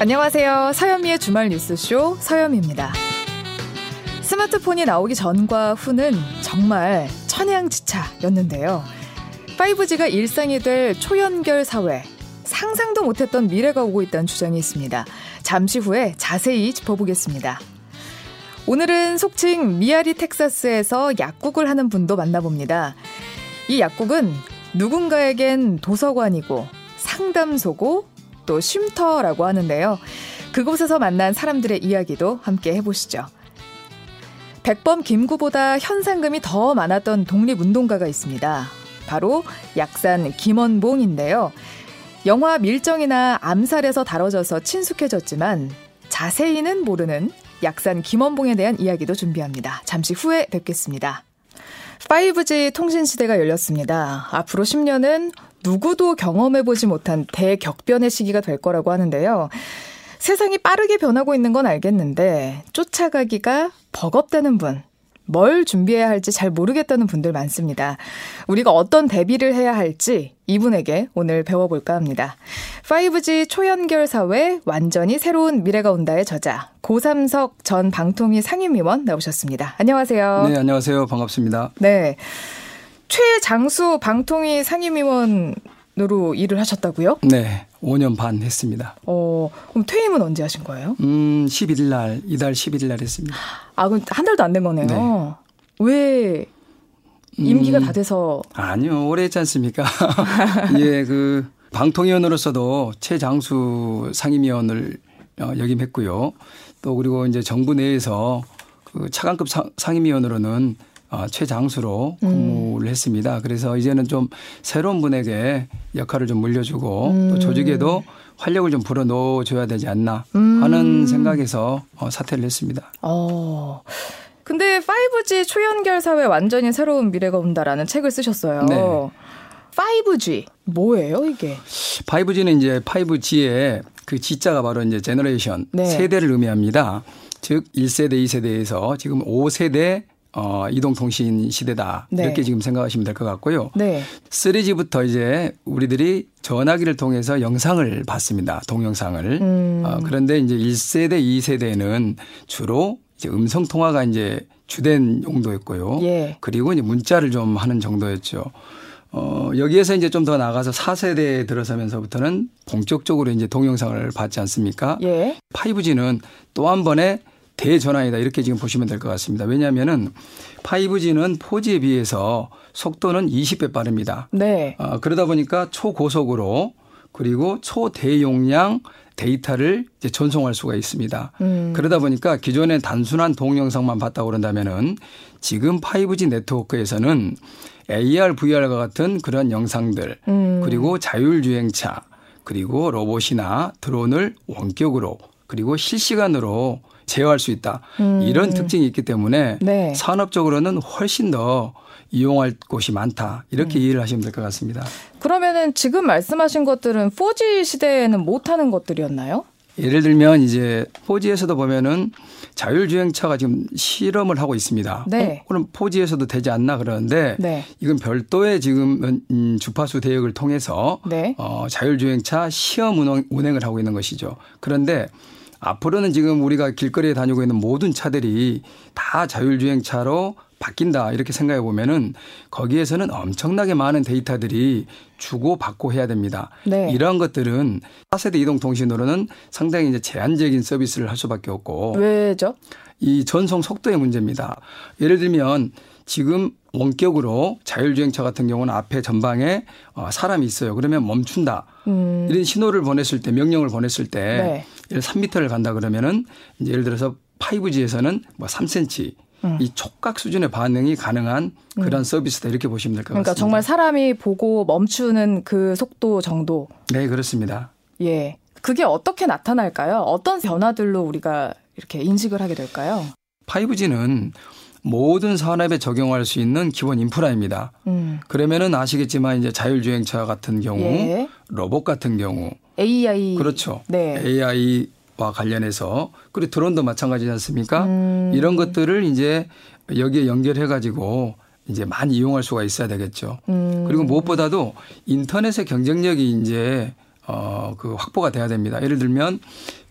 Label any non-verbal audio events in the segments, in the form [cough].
안녕하세요. 서현미의 주말 뉴스쇼 서현미입니다. 스마트폰이 나오기 전과 후는 정말 천양지차였는데요. 5G가 일상이 될 초연결 사회, 상상도 못했던 미래가 오고 있다는 주장이 있습니다. 잠시 후에 자세히 짚어보겠습니다. 오늘은 속칭 미아리 텍사스에서 약국을 하는 분도 만나봅니다. 이 약국은 누군가에겐 도서관이고 상담소고 또 쉼터라고 하는데요. 그곳에서 만난 사람들의 이야기도 함께 해보시죠. 백범 김구보다 현상금이 더 많았던 독립운동가가 있습니다. 바로 약산 김원봉인데요. 영화 밀정이나 암살에서 다뤄져서 친숙해졌지만 자세히는 모르는 약산 김원봉에 대한 이야기도 준비합니다. 잠시 후에 뵙겠습니다. 5G 통신 시대가 열렸습니다. 앞으로 10년은 누구도 경험해보지 못한 대격변의 시기가 될 거라고 하는데요. 세상이 빠르게 변하고 있는 건 알겠는데 쫓아가기가 버겁다는 분, 뭘 준비해야 할지 잘 모르겠다는 분들 많습니다. 우리가 어떤 대비를 해야 할지 이분에게 오늘 배워볼까 합니다. 5G 초연결 사회 완전히 새로운 미래가 온다의 저자 고삼석 전 방통위 상임위원 나오셨습니다. 안녕하세요. 네, 안녕하세요. 반갑습니다. 네. 최장수 방통위 상임위원으로 일을 하셨다고요? 네. 5년 반 했습니다. 어, 그럼 퇴임은 언제 하신 거예요? 음, 11일 날, 이달 11일 날 했습니다. 아, 그럼 한 달도 안 된 거네요. 네. 왜 임기가 음, 다 돼서 아니요. 오래 했지 않습니까? [laughs] 예, 그 방통위원으로서도 최장수 상임위원을 어, 역임했고요. 또 그리고 이제 정부 내에서 그 차관급 상임위원으로는 어, 최장수로 근무를 음. 했습니다. 그래서 이제는 좀 새로운 분에게 역할을 좀 물려주고 음. 또 조직에도 활력을 좀 불어넣어 줘야 되지 않나 하는 음. 생각에서 어, 사퇴를 했습니다. 어. 근데 5G 초연결 사회 완전히 새로운 미래가 온다라는 책을 쓰셨어요. 네. 5G 뭐예요 이게? 5G는 이제 5G의 그 G자가 바로 이제 generation 네. 세대를 의미합니다. 즉 1세대, 2세대에서 지금 5세대 어, 이동통신 시대다. 네. 이렇게 지금 생각하시면 될 것 같고요. 네. 3G부터 이제 우리들이 전화기를 통해서 영상을 봤습니다. 동영상을. 음. 어, 그런데 이제 1세대, 2세대는 주로 이제 음성 통화가 이제 주된 용도였고요. 예. 그리고 이제 문자를 좀 하는 정도였죠. 어, 여기에서 이제 좀 더 나가서 4세대에 들어서면서부터는 본격적으로 이제 동영상을 받지 않습니까? 예. 5G는 또 한 번에 대전환이다 이렇게 지금 보시면 될 것 같습니다. 왜냐하면은 5G는 4G에 비해서 속도는 20배 빠릅니다. 네. 어, 그러다 보니까 초고속으로 그리고 초대용량 데이터를 이제 전송할 수가 있습니다. 음. 그러다 보니까 기존에 단순한 동영상만 봤다고 그런다면은 지금 5G 네트워크에서는 AR, VR과 같은 그런 영상들 음. 그리고 자율주행차 그리고 로봇이나 드론을 원격으로 그리고 실시간으로 제어할 수 있다. 음. 이런 특징이 있기 때문에 네. 산업적으로는 훨씬 더 이용할 곳이 많다. 이렇게 음. 이해를 하시면 될 것 같습니다. 그러면은 지금 말씀하신 것들은 4G 시대에는 못하는 것들이었나요? 예를 들면 이제 4G에서도 보면은 자율주행차가 지금 실험을 하고 있습니다. 네. 어, 그럼 4G에서도 되지 않나 그러는데 네. 이건 별도의 지금 음, 주파수 대역을 통해서 네. 어, 자율주행차 시험 운행, 운행을 하고 있는 것이죠. 그런데 앞으로는 지금 우리가 길거리에 다니고 있는 모든 차들이 다 자율주행차로 바뀐다 이렇게 생각해 보면은 거기에서는 엄청나게 많은 데이터들이 주고 받고 해야 됩니다. 네. 이러한 것들은 4세대 이동 통신으로는 상당히 이제 제한적인 서비스를 할 수밖에 없고 왜죠? 이 전송 속도의 문제입니다. 예를 들면 지금 원격으로 자율주행차 같은 경우는 앞에 전방에 어, 사람이 있어요. 그러면 멈춘다. 음. 이런 신호를 보냈을 때 명령을 보냈을 때 네. 예를 3미터를 간다 그러면은 이제 예를 들어서 5G에서는 뭐 3cm 음. 이 촉각 수준의 반응이 가능한 그런 음. 서비스다 이렇게 보시면 될것 그러니까 같습니다. 그러니까 정말 사람이 보고 멈추는 그 속도 정도. 네, 그렇습니다. 예. 그게 어떻게 나타날까요? 어떤 변화들로 우리가 이렇게 인식을 하게 될까요? 5G는 모든 산업에 적용할 수 있는 기본 인프라입니다. 음. 그러면은 아시겠지만 이제 자율주행차 같은 경우, 예. 로봇 같은 경우, AI 그렇죠. 네. AI와 관련해서 그리고 드론도 마찬가지지 않습니까? 음. 이런 것들을 이제 여기에 연결해 가지고 이제 많이 이용할 수가 있어야 되겠죠. 음. 그리고 무엇보다도 인터넷의 경쟁력이 이제 어, 그 확보가 돼야 됩니다. 예를 들면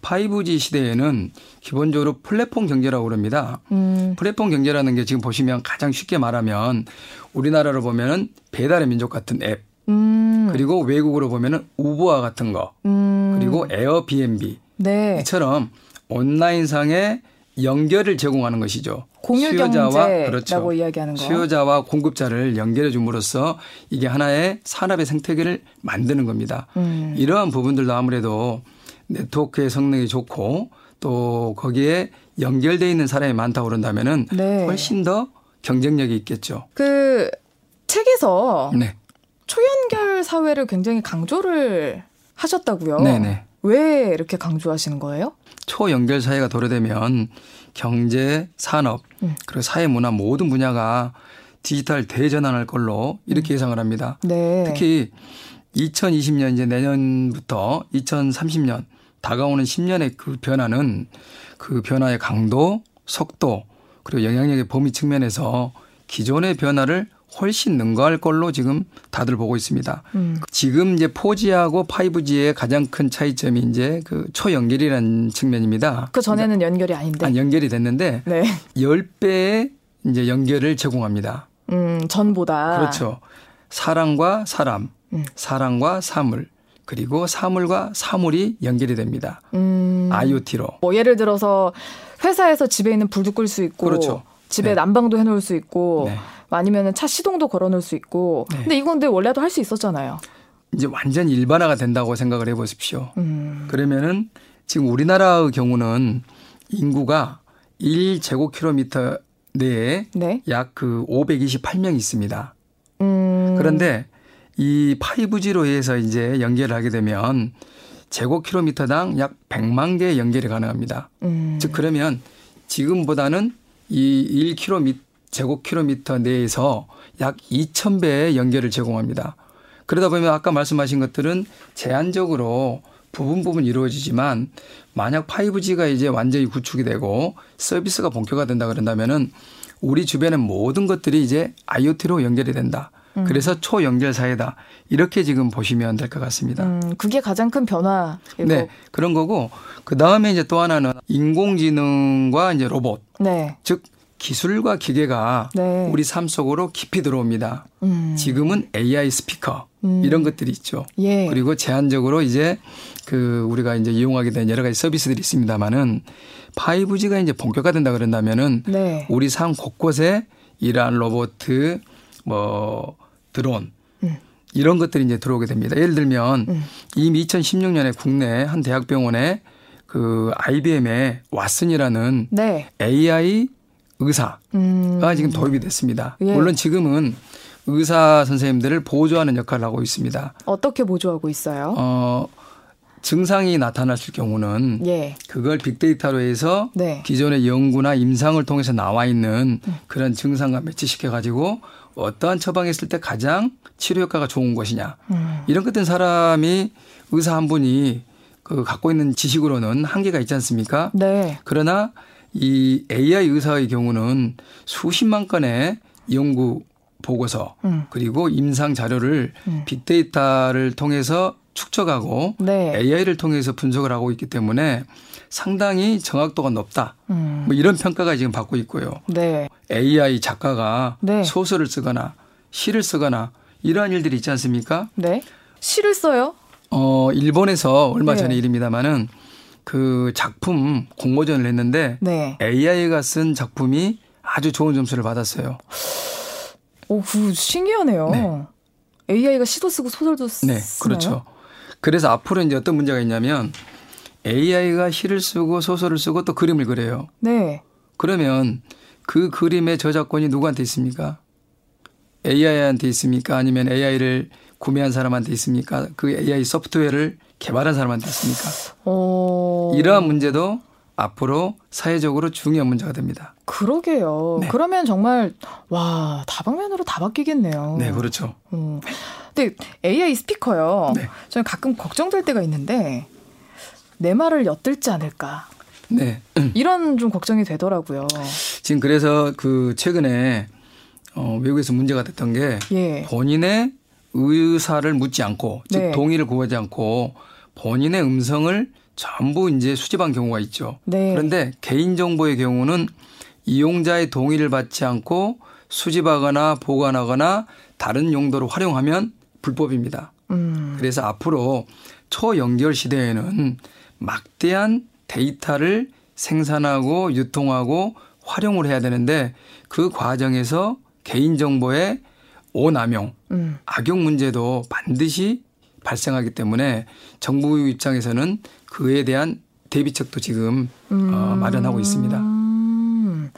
5G 시대에는 기본적으로 플랫폼 경제라고 그럽니다. 음. 플랫폼 경제라는 게 지금 보시면 가장 쉽게 말하면 우리나라로 보면은 배달의 민족 같은 앱, 음. 그리고 외국으로 보면은 우버와 같은 거, 음. 그리고 에어비앤비 네. 이처럼 온라인상의 연결을 제공하는 것이죠. 수요자와 그렇죠. 이야기하는 거. 수요자와 공급자를 연결해 줌으로써 이게 하나의 산업의 생태계를 만드는 겁니다. 음. 이러한 부분들도 아무래도 네트워크의 성능이 좋고 또 거기에 연결돼 있는 사람이 많다고 그런다면은 네. 훨씬 더 경쟁력이 있겠죠. 그 책에서 네. 초연결 사회를 굉장히 강조를 하셨다고요. 네네. 왜 이렇게 강조하시는 거예요? 초연결 사회가 도래되면 경제, 산업, 음. 그리고 사회 문화 모든 분야가 디지털 대전환할 걸로 이렇게 음. 예상을 합니다. 네. 특히 2020년 이제 내년부터 2030년 다가오는 10년의 그 변화는 그 변화의 강도, 속도, 그리고 영향력의 범위 측면에서 기존의 변화를 훨씬 능가할 걸로 지금 다들 보고 있습니다. 음. 지금 이제 4G하고 5G의 가장 큰 차이점이 이제 그 초연결이라는 측면입니다. 그 전에는 연결이 아닌데. 아, 연결이 됐는데 네. 10배의 이제 연결을 제공합니다. 음, 전보다. 그렇죠. 사람과 사람, 음. 사람과 사물, 그리고 사물과 사물이 연결이 됩니다. 음. IoT로. 뭐 예를 들어서 회사에서 집에 있는 불도 끌 수 있고 그렇죠. 집에 네. 난방도 해 놓을 수 있고 네. 아니면 차 시동도 걸어놓을 수 있고. 네. 근데 이건 근데 원래도 할 수 있었잖아요. 이제 완전 일반화가 된다고 생각을 해보십시오. 음. 그러면은 지금 우리나라의 경우는 인구가 1제곱킬로미터 내에 네? 약그 528명 있습니다. 음. 그런데 이 5G로 해서 이제 연결을 하게 되면 제곱킬로미터당 약 100만 개의 연결이 가능합니다. 음. 즉 그러면 지금보다는 이 1km 제곱킬로미터 내에서 약 2,000배의 연결을 제공합니다. 그러다 보면 아까 말씀하신 것들은 제한적으로 부분 부분 이루어지지만 만약 5G가 이제 완전히 구축이 되고 서비스가 본격화된다 그런다면은 우리 주변의 모든 것들이 이제 IoT로 연결이 된다. 음. 그래서 초연결 사회다. 이렇게 지금 보시면 될 것 같습니다. 음, 그게 가장 큰 변화. 네, 그런 거고 그 다음에 이제 또 하나는 인공지능과 이제 로봇. 네. 즉 기술과 기계가 네. 우리 삶 속으로 깊이 들어옵니다. 음. 지금은 AI 스피커 음. 이런 것들이 있죠. 예. 그리고 제한적으로 이제 그 우리가 이제 이용하게 된 여러 가지 서비스들이 있습니다만은 5G가 이제 본격화된다 그런다면은 네. 우리 삶 곳곳에 이러한 로봇, 뭐 드론 음. 이런 것들이 이제 들어오게 됩니다. 예를 들면 음. 이미 2016년에 국내 한 대학병원에 그 IBM의 왓슨이라는 네. AI 의사가 음. 지금 도입이 됐습니다. 예. 물론 지금은 의사 선생님들을 보조하는 역할을 하고 있습니다. 어떻게 보조하고 있어요? 어, 증상이 나타났을 경우는 예. 그걸 빅데이터로 해서 네. 기존의 연구나 임상을 통해서 나와 있는 음. 그런 증상과 매치시켜 가지고 어떠한 처방했을 때 가장 치료 효과가 좋은 것이냐 음. 이런 것들 사람이 의사 한 분이 그 갖고 있는 지식으로는 한계가 있지 않습니까? 네. 그러나 이 AI 의사의 경우는 수십만 건의 연구 보고서 음. 그리고 임상 자료를 음. 빅데이터를 통해서 축적하고 네. AI를 통해서 분석을 하고 있기 때문에 상당히 정확도가 높다. 음. 뭐 이런 평가가 지금 받고 있고요. 네. AI 작가가 네. 소설을 쓰거나 시를 쓰거나 이러한 일들이 있지 않습니까? 네. 시를 써요? 어, 일본에서 얼마 네. 전에 일입니다마는 그 작품 공모전을 했는데 네. AI가 쓴 작품이 아주 좋은 점수를 받았어요. 오, 그 신기하네요. 네. AI가 시도 쓰고 소설도 쓰 네, 그렇죠. 그래서 앞으로 이제 어떤 문제가 있냐면 AI가 시를 쓰고 소설을 쓰고 또 그림을 그려요. 네. 그러면 그 그림의 저작권이 누구한테 있습니까? AI한테 있습니까? 아니면 AI를 구매한 사람한테 있습니까? 그 AI 소프트웨어를 개발한 사람한테 있습니까? 어... 이러한 문제도 앞으로 사회적으로 중요한 문제가 됩니다. 그러게요. 네. 그러면 정말 와 다방면으로 다 바뀌겠네요. 네, 그렇죠. 음. 근데 AI 스피커요. 네. 저는 가끔 걱정될 때가 있는데 내 말을 엿들지 않을까. 네. [clears throat] 이런 좀 걱정이 되더라고요. 지금 그래서 그 최근에 어, 외국에서 문제가 됐던 게 예. 본인의 의사를 묻지 않고 즉 네. 동의를 구하지 않고 본인의 음성을 전부 이제 수집한 경우가 있죠. 네. 그런데 개인정보의 경우는 이용자의 동의를 받지 않고 수집하거나 보관하거나 다른 용도로 활용하면 불법입니다. 음. 그래서 앞으로 초연결 시대에는 막대한 데이터를 생산하고 유통하고 활용을 해야 되는데 그 과정에서 개인정보의 오남용, 음. 악용 문제도 반드시 발생하기 때문에 정부 입장에서는 그에 대한 대비책도 지금 음. 어, 마련하고 있습니다. 음.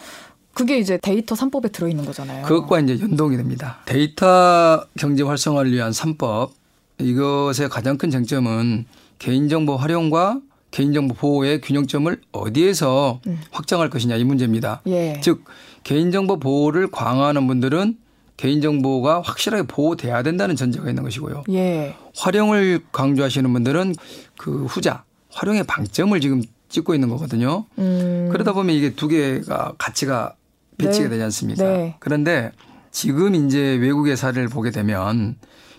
그게 이제 데이터 3법에 들어있는 거잖아요. 그것과 이제 연동이 됩니다. 데이터 경제 활성화를 위한 3법 이것의 가장 큰 쟁점은 개인정보 활용과 개인정보 보호의 균형점을 어디에서 음. 확장할 것이냐 이 문제입니다. 예. 즉 개인정보 보호를 강화하는 분들은 개인정보가 확실하게 보호돼야 된다는 전제가 있는 것이고요. 예. 활용을 강조하시는 분들은 그 후자 활용의 방점을 지금 찍고 있는 거거든요. 음. 그러다 보면 이게 두 개가 가치가 배치가 네. 되지 않습니까? 네. 그런데 지금 이제 외국의 사례를 보게 되면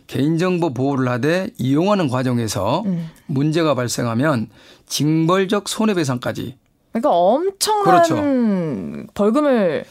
개인정보 보호를 하되 이용하는 과정에서 음. 문제가 발생하면 징벌적 손해배상까지 그러니까 엄청난 그렇죠. 벌금을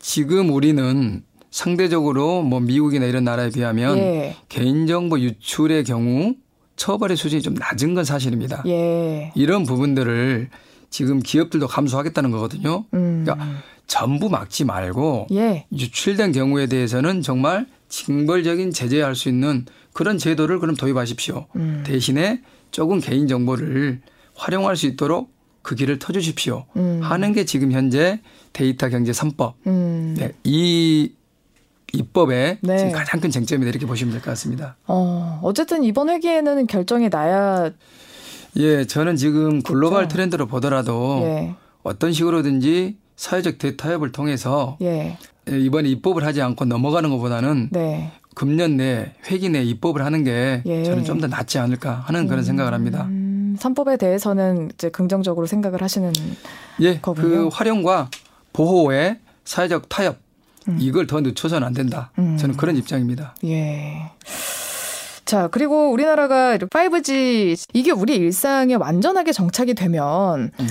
지금 우리는 상대적으로 뭐 미국이나 이런 나라에 비하면 예. 개인정보 유출의 경우 처벌의 수준이 좀 낮은 건 사실입니다. 예. 이런 부분들을 지금 기업들도 감수하겠다는 거거든요. 음. 그러니까 전부 막지 말고 예. 유출된 경우에 대해서는 정말 징벌적인 제재할 수 있는 그런 제도를 그럼 도입하십시오. 음. 대신에 조금 개인 정보를 활용할 수 있도록 그 길을 터주십시오. 음. 하는 게 지금 현재 데이터 경제 3법. 음. 네, 이 입법의 네. 지금 가장 큰 쟁점이다 이렇게 보시면 될 것 같습니다. 어, 어쨌든 이번 회기에는 결정이 나야 예, 저는 지금 글로벌 그렇죠. 트렌드로 보더라도 예. 어떤 식으로든지 사회적 대타협을 통해서 예. 이번에 입법을 하지 않고 넘어가는 것보다는 네. 금년 내 회기 내 입법을 하는 게 예. 저는 좀 더 낫지 않을까 하는 그런 생각을 합니다. 음, 3법에 대해서는 이제 긍정적으로 생각을 하시는 예, 거군요. 그 활용과 보호의 사회적 타협 음. 이걸 더 늦춰서는 안 된다. 음. 저는 그런 입장입니다. 예. 자, 그리고 우리나라가 5G 이게 우리 일상에 완전하게 정착이 되면 음.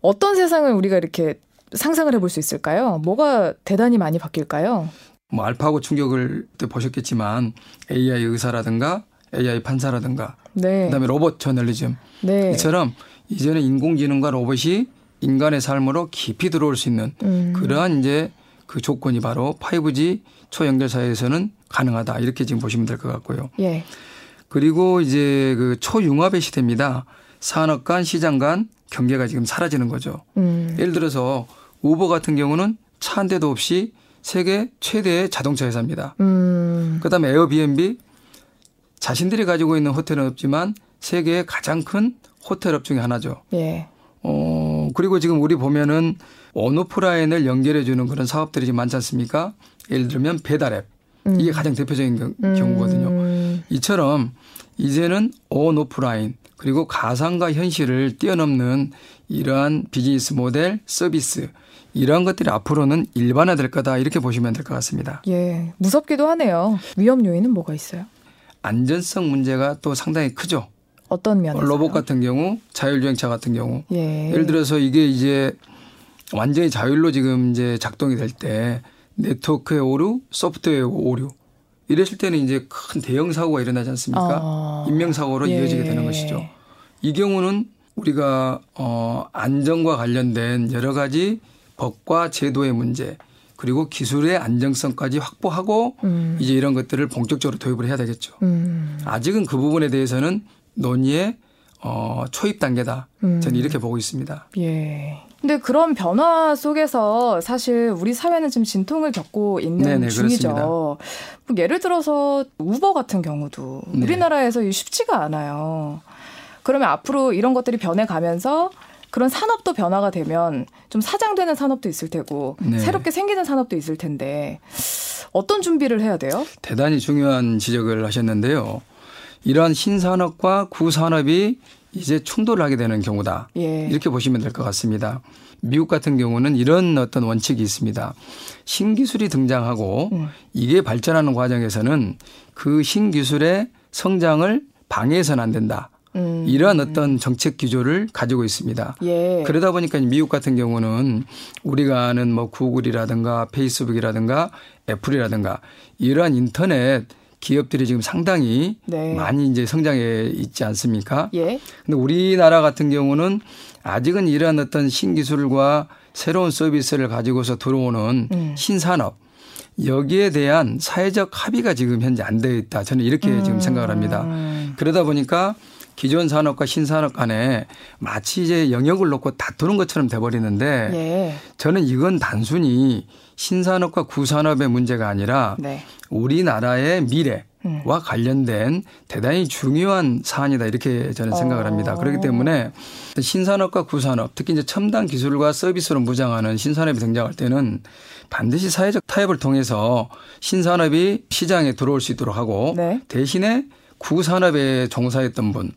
어떤 세상을 우리가 이렇게 상상을 해볼 수 있을까요? 뭐가 대단히 많이 바뀔까요? 뭐 알파고 충격을 때 보셨겠지만 AI 의사라든가 AI 판사라든가 네. 그다음에 로봇 저널리즘 네. 이처럼 이전에 인공지능과 로봇이 인간의 삶으로 깊이 들어올 수 있는 음. 그러한 이제 그 조건이 바로 5G 초연결 사회에서는 가능하다 이렇게 지금 보시면 될 것 같고요. 예. 그리고 이제 그 초융합의 시대입니다. 산업 간 시장 간 경계가 지금 사라지는 거죠. 음. 예를 들어서 우버 같은 경우는 차 한 대도 없이 세계 최대의 자동차 회사입니다. 음. 그다음에 에어비앤비 자신들이 가지고 있는 호텔은 없지만 세계의 가장 큰 호텔업 중에 하나죠. 예. 어, 그리고 지금 우리 보면은 온오프라인을 연결해 주는 그런 사업들이 지금 많지 않습니까? 예를 들면 배달앱. 이게 가장 대표적인 경- 경우거든요. 음. 이처럼 이제는 온오프라인 그리고 가상과 현실을 뛰어넘는 이러한 비즈니스 모델, 서비스 이러한 것들이 앞으로는 일반화될 거다 이렇게 보시면 될 것 같습니다. 예. 무섭기도 하네요. 위험 요인은 뭐가 있어요? 안전성 문제가 또 상당히 크죠. 어떤 면에서? 로봇 같은 경우, 자율주행차 같은 경우. 예. 예를 들어서 이게 이제 완전히 자율로 지금 이제 작동이 될 때 네트워크의 오류, 소프트웨어 오류 이랬을 때는 이제 큰 대형 사고가 일어나지 않습니까? 아. 인명 사고로 예. 이어지게 되는 것이죠. 이 경우는 우리가 어 안전과 관련된 여러 가지 법과 제도의 문제 그리고 기술의 안정성까지 확보하고 음. 이제 이런 것들을 본격적으로 도입을 해야 되겠죠. 음. 아직은 그 부분에 대해서는 논의의 어 초입 단계다. 음. 저는 이렇게 보고 있습니다. 예. 근데 그런 변화 속에서 사실 우리 사회는 지금 진통을 겪고 있는 네네, 중이죠. 그렇습니다. 뭐 예를 들어서 우버 같은 경우도 네. 우리나라에서 쉽지가 않아요. 그러면 앞으로 이런 것들이 변해가면서 그런 산업도 변화가 되면 좀 사장되는 산업도 있을 테고 네. 새롭게 생기는 산업도 있을 텐데 어떤 준비를 해야 돼요? 대단히 중요한 지적을 하셨는데요. 이러한 신산업과 구산업이 이제 충돌을 하게 되는 경우다. 예. 이렇게 보시면 될 것 같습니다. 미국 같은 경우는 이런 어떤 원칙이 있습니다. 신기술이 등장하고 음. 이게 발전하는 과정에서는 그 신기술의 성장을 방해해서는 안 된다. 음. 이러한 어떤 정책 기조를 가지고 있습니다. 예. 그러다 보니까 미국 같은 경우는 우리가 아는 뭐 구글이라든가 페이스북이라든가 애플이라든가 이러한 인터넷 기업들이 지금 상당히 네. 많이 이제 성장해 있지 않습니까? 예. 근데 우리나라 같은 경우는 아직은 이러한 어떤 신기술과 새로운 서비스를 가지고서 들어오는 음. 신산업 여기에 대한 사회적 합의가 지금 현재 안 되어 있다. 저는 이렇게 음. 지금 생각을 합니다. 그러다 보니까 기존 산업과 신산업 간에 마치 이제 영역을 놓고 다투는 것처럼 돼버리는데 예. 저는 이건 단순히 신산업과 구산업의 문제가 아니라 네. 우리나라의 미래와 음. 관련된 대단히 중요한 사안이다 이렇게 저는 생각을 합니다. 어. 그렇기 때문에 신산업과 구산업 특히 이제 첨단 기술과 서비스로 무장하는 신산업이 등장할 때는 반드시 사회적 타협을 통해서 신산업이 시장에 들어올 수 있도록 하고 네. 대신에 구산업에 종사했던 분,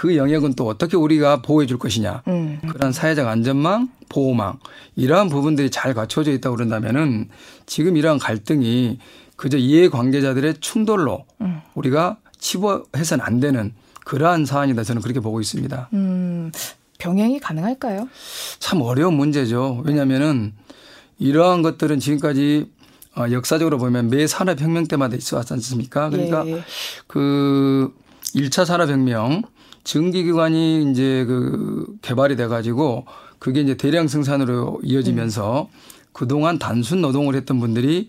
그 영역은 또 어떻게 우리가 보호해 줄 것이냐. 음. 그런 사회적 안전망, 보호망, 이러한 부분들이 잘 갖춰져 있다고 그런다면은 지금 이러한 갈등이 그저 이해 관계자들의 충돌로 음. 우리가 치부해서는 안 되는 그러한 사안이다 저는 그렇게 보고 있습니다. 음, 병행이 가능할까요? 참 어려운 문제죠. 왜냐하면은 이러한 것들은 지금까지 어, 역사적으로 보면 매 산업혁명 때마다 있어 왔지 않습니까? 그러니까 예. 그 1차 산업혁명 증기기관이 이제 그 개발이 돼 가지고 그게 이제 대량 생산으로 이어지면서 음. 그동안 단순 노동을 했던 분들이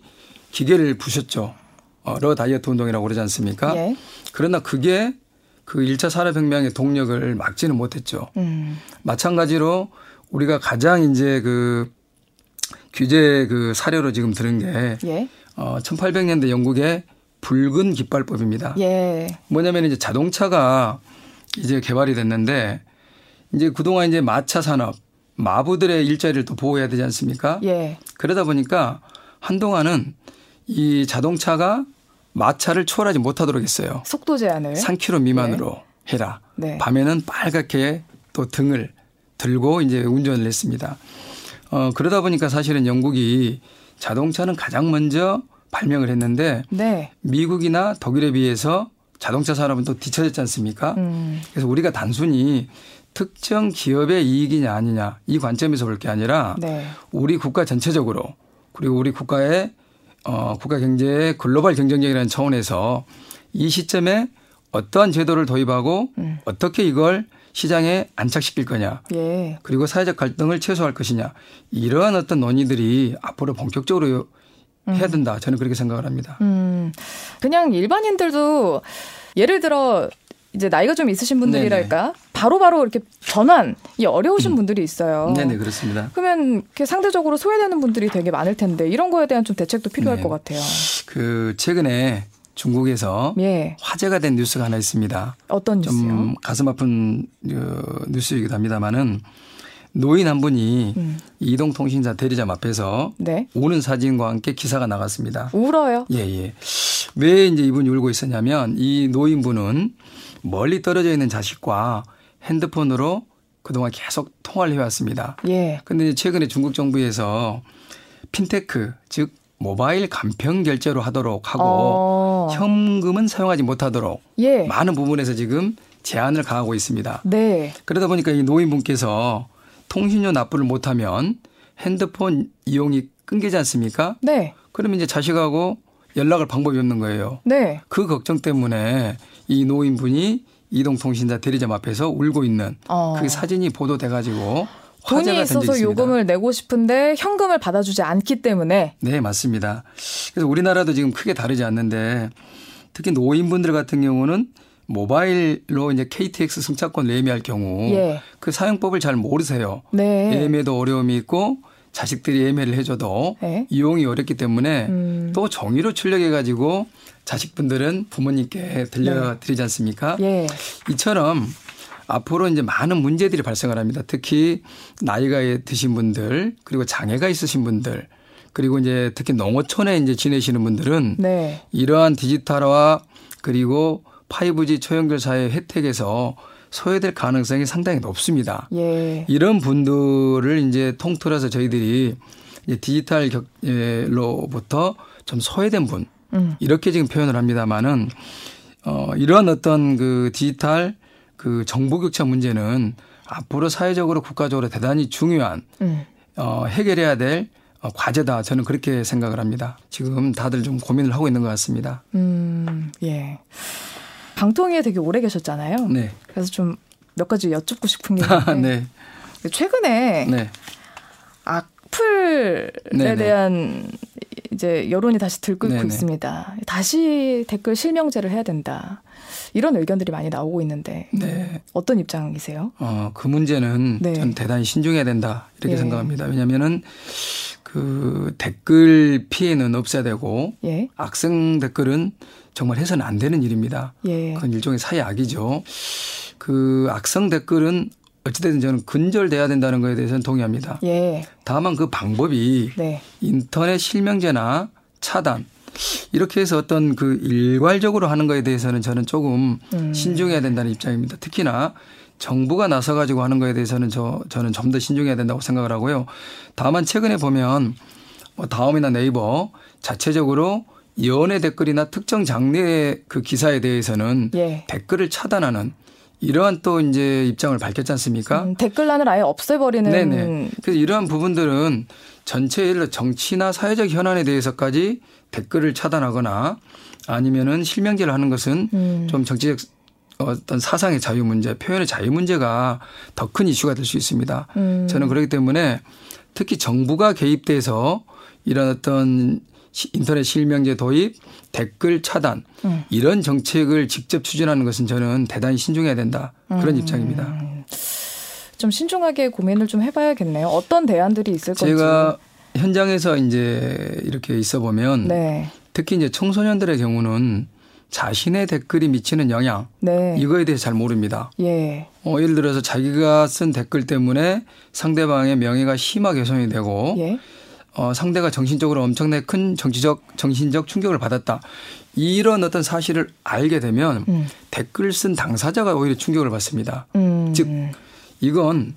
기계를 부셨죠. 어, 러 다이어트 운동이라고 그러지 않습니까? 예. 그러나 그게 그 1차 산업혁명의 동력을 막지는 못했죠. 음. 마찬가지로 우리가 가장 이제 그 규제 그 사료로 지금 들은 게 예. 어, 1800년대 영국의 붉은 깃발법입니다. 예. 뭐냐면 이제 자동차가 이제 개발이 됐는데 이제 그동안 이제 마차 산업 마부들의 일자리를 또 보호해야 되지 않습니까? 예. 그러다 보니까 한동안은 이 자동차가 마차를 초월하지 못하도록 했어요. 속도 제한을 3km 미만으로 네. 해라. 네. 밤에는 빨갛게 또 등을 들고 이제 운전을 했습니다. 어, 그러다 보니까 사실은 영국이 자동차는 가장 먼저 발명을 했는데 네. 미국이나 독일에 비해서 자동차 산업은 또 뒤처졌지 않습니까? 음. 그래서 우리가 단순히 특정 기업의 이익이냐 아니냐 이 관점에서 볼 게 아니라 네. 우리 국가 전체적으로 그리고 우리 국가의 어, 국가 경제의 글로벌 경쟁력이라는 차원에서 이 시점에 어떠한 제도를 도입하고 음. 어떻게 이걸 시장에 안착시킬 거냐. 예. 그리고 사회적 갈등을 최소화할 것이냐. 이러한 어떤 논의들이 앞으로 본격적으로 음. 해야 된다. 저는 그렇게 생각을 합니다. 음. 그냥 일반인들도 예를 들어 이제 나이가 좀 있으신 분들이랄까 바로바로 바로 이렇게 전환이 어려우신 음. 분들이 있어요. 네네 그렇습니다. 그러면 이렇게 상대적으로 소외되는 분들이 되게 많을 텐데 이런 거에 대한 좀 대책도 필요할 네. 것 같아요. 그 최근에 중국에서 예. 화제가 된 뉴스가 하나 있습니다. 어떤 뉴스요? 좀 가슴 아픈 그 뉴스이기도 합니다만은 노인 한 분이 음. 이동통신사 대리점 앞에서 네. 우는 사진과 함께 기사가 나갔습니다. 울어요? 예, 예. 왜 이제 이분이 울고 있었냐면 이 노인분은 멀리 떨어져 있는 자식과 핸드폰으로 그동안 계속 통화를 해왔습니다. 예. 근데 최근에 중국 정부에서 핀테크 즉 모바일 간편 결제로 하도록 하고 어. 현금은 사용하지 못하도록 예. 많은 부분에서 지금 제한을 가하고 있습니다. 네. 그러다 보니까 이 노인분께서 통신료 납부를 못하면 핸드폰 이용이 끊기지 않습니까? 네. 그러면 이제 자식하고 연락할 방법이 없는 거예요. 네. 그 걱정 때문에 이 노인분이 이동통신사 대리점 앞에서 울고 있는 어. 그 사진이 보도돼 가지고 돈이 있어서 요금을 내고 싶은데 현금을 받아주지 않기 때문에 네 맞습니다. 그래서 우리나라도 지금 크게 다르지 않는데 특히 노인분들 같은 경우는 모바일로 이제 KTX 승차권 예매할 경우 예. 그 사용법을 잘 모르세요. 네. 예매도 어려움이 있고 자식들이 예매를 해줘도 네. 이용이 어렵기 때문에 음. 또 정의로 출력해 가지고 자식분들은 부모님께 들려드리지 않습니까? 네. 예. 이처럼 앞으로 이제 많은 문제들이 발생을 합니다. 특히 나이가 드신 분들 그리고 장애가 있으신 분들 그리고 이제 특히 농어촌에 이제 지내시는 분들은 네. 이러한 디지털화 그리고 5G 초연결 사회 혜택에서 소외될 가능성이 상당히 높습니다. 예. 이런 분들을 이제 통틀어서 저희들이 이제 디지털로부터 좀 소외된 분 음. 이렇게 지금 표현을 합니다만은 어 이러한 어떤 그 디지털 그 정보 교차 문제는 앞으로 사회적으로 국가적으로 대단히 중요한 음. 어 해결해야 될 어, 과제다. 저는 그렇게 생각을 합니다. 지금 다들 좀 고민을 하고 있는 것 같습니다. 음, 예. 방통위에 되게 오래 계셨잖아요. 네. 그래서 좀 몇 가지 여쭙고 싶은 게 있는데 네. 최근에 네. 악플에 네네. 대한 이제 여론이 다시 들끓고 네네. 있습니다. 다시 댓글 실명제를 해야 된다. 이런 의견들이 많이 나오고 있는데 네. 어떤 입장이세요? 어, 그 문제는 네. 저는 대단히 신중해야 된다 이렇게 예. 생각합니다. 왜냐하면은 그 댓글 피해는 없어야 되고 예. 악성 댓글은 정말 해서는 안 되는 일입니다. 예. 그건 일종의 사회악이죠. 그 악성 댓글은 어찌됐든 저는 근절돼야 된다는 것에 대해서는 동의합니다. 예. 다만 그 방법이 네. 인터넷 실명제나 차단 이렇게 해서 어떤 그 일괄적으로 하는 것에 대해서는 저는 조금 음. 신중해야 된다는 입장입니다. 특히나 정부가 나서 가지고 하는 거에 대해서는 저 저는 좀 더 신중해야 된다고 생각을 하고요. 다만 최근에 보면 뭐 다음이나 네이버 자체적으로 연애 댓글이나 특정 장르의 그 기사에 대해서는 예. 댓글을 차단하는 이러한 또 이제 입장을 밝혔지 않습니까? 음, 댓글란을 아예 없애버리는. 네네. 그래서 이러한 부분들은 전체 일로 정치나 사회적 현안에 대해서까지 댓글을 차단하거나 아니면은 실명제를 하는 것은 음. 좀 정치적 어떤 사상의 자유 문제, 표현의 자유 문제가 더 큰 이슈가 될 수 있습니다. 음. 저는 그렇기 때문에 특히 정부가 개입돼서 이런 어떤 인터넷 실명제 도입, 댓글 차단 음. 이런 정책을 직접 추진하는 것은 저는 대단히 신중해야 된다 그런 음. 입장입니다. 좀 신중하게 고민을 좀 해봐야겠네요. 어떤 대안들이 있을 건지. 제가 현장에서 이제 이렇게 있어 보면 네. 특히 이제 청소년들의 경우는 자신의 댓글이 미치는 영향 네. 이거에 대해서 잘 모릅니다. 예. 어, 예를 들어서 자기가 쓴 댓글 때문에 상대방의 명예가 심하게 훼손이 되고 예. 어, 상대가 정신적으로 엄청나게 큰 정치적 정신적 충격을 받았다. 이런 어떤 사실을 알게 되면 음. 댓글 쓴 당사자가 오히려 충격을 받습니다. 음. 즉 이건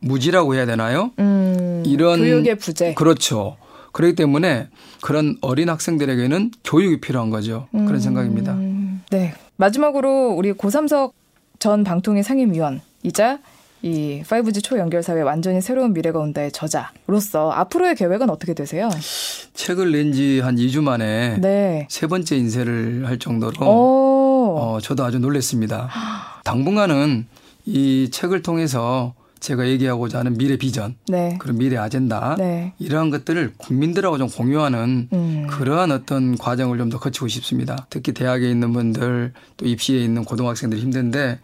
무지라고 해야 되나요? 음. 이런 교육의 부재. 그렇죠. 그렇기 때문에 그런 어린 학생들에게는 교육이 필요한 거죠. 그런 음, 생각입니다. 네. 마지막으로 우리 고삼석 전 방통위 상임위원이자 이 5G 초연결 사회 완전히 새로운 미래가 온다의 저자로서 앞으로의 계획은 어떻게 되세요? 책을 낸 지 한 2주 만에 네. 세 번째 인쇄를 할 정도로 어, 저도 아주 놀랐습니다. 당분간은 이 책을 통해서 제가 얘기하고자 하는 미래 비전, 네. 그런 미래 아젠다 네. 이러한 것들을 국민들하고 좀 공유하는 음. 그러한 어떤 과정을 좀 더 거치고 싶습니다. 특히 대학에 있는 분들 또 입시에 있는 고등학생들이 힘든데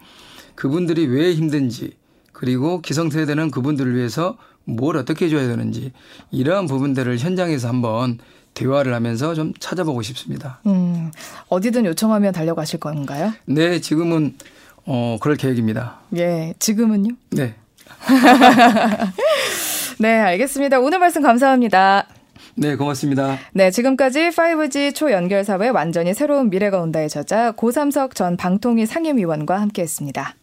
그분들이 왜 힘든지 그리고 기성세대는 그분들을 위해서 뭘 어떻게 해줘야 되는지 이러한 부분들을 현장에서 한번 대화를 하면서 좀 찾아보고 싶습니다. 음, 어디든 요청하면 달려가실 건가요? 네, 지금은 어 그럴 계획입니다. 예, 지금은요? 네. [laughs] 네, 알겠습니다. 오늘 말씀 감사합니다. 네, 고맙습니다. 네, 지금까지 5G 초연결 사회 완전히 새로운 미래가 온다의 저자 고삼석 전 방통위 상임위원과 함께했습니다.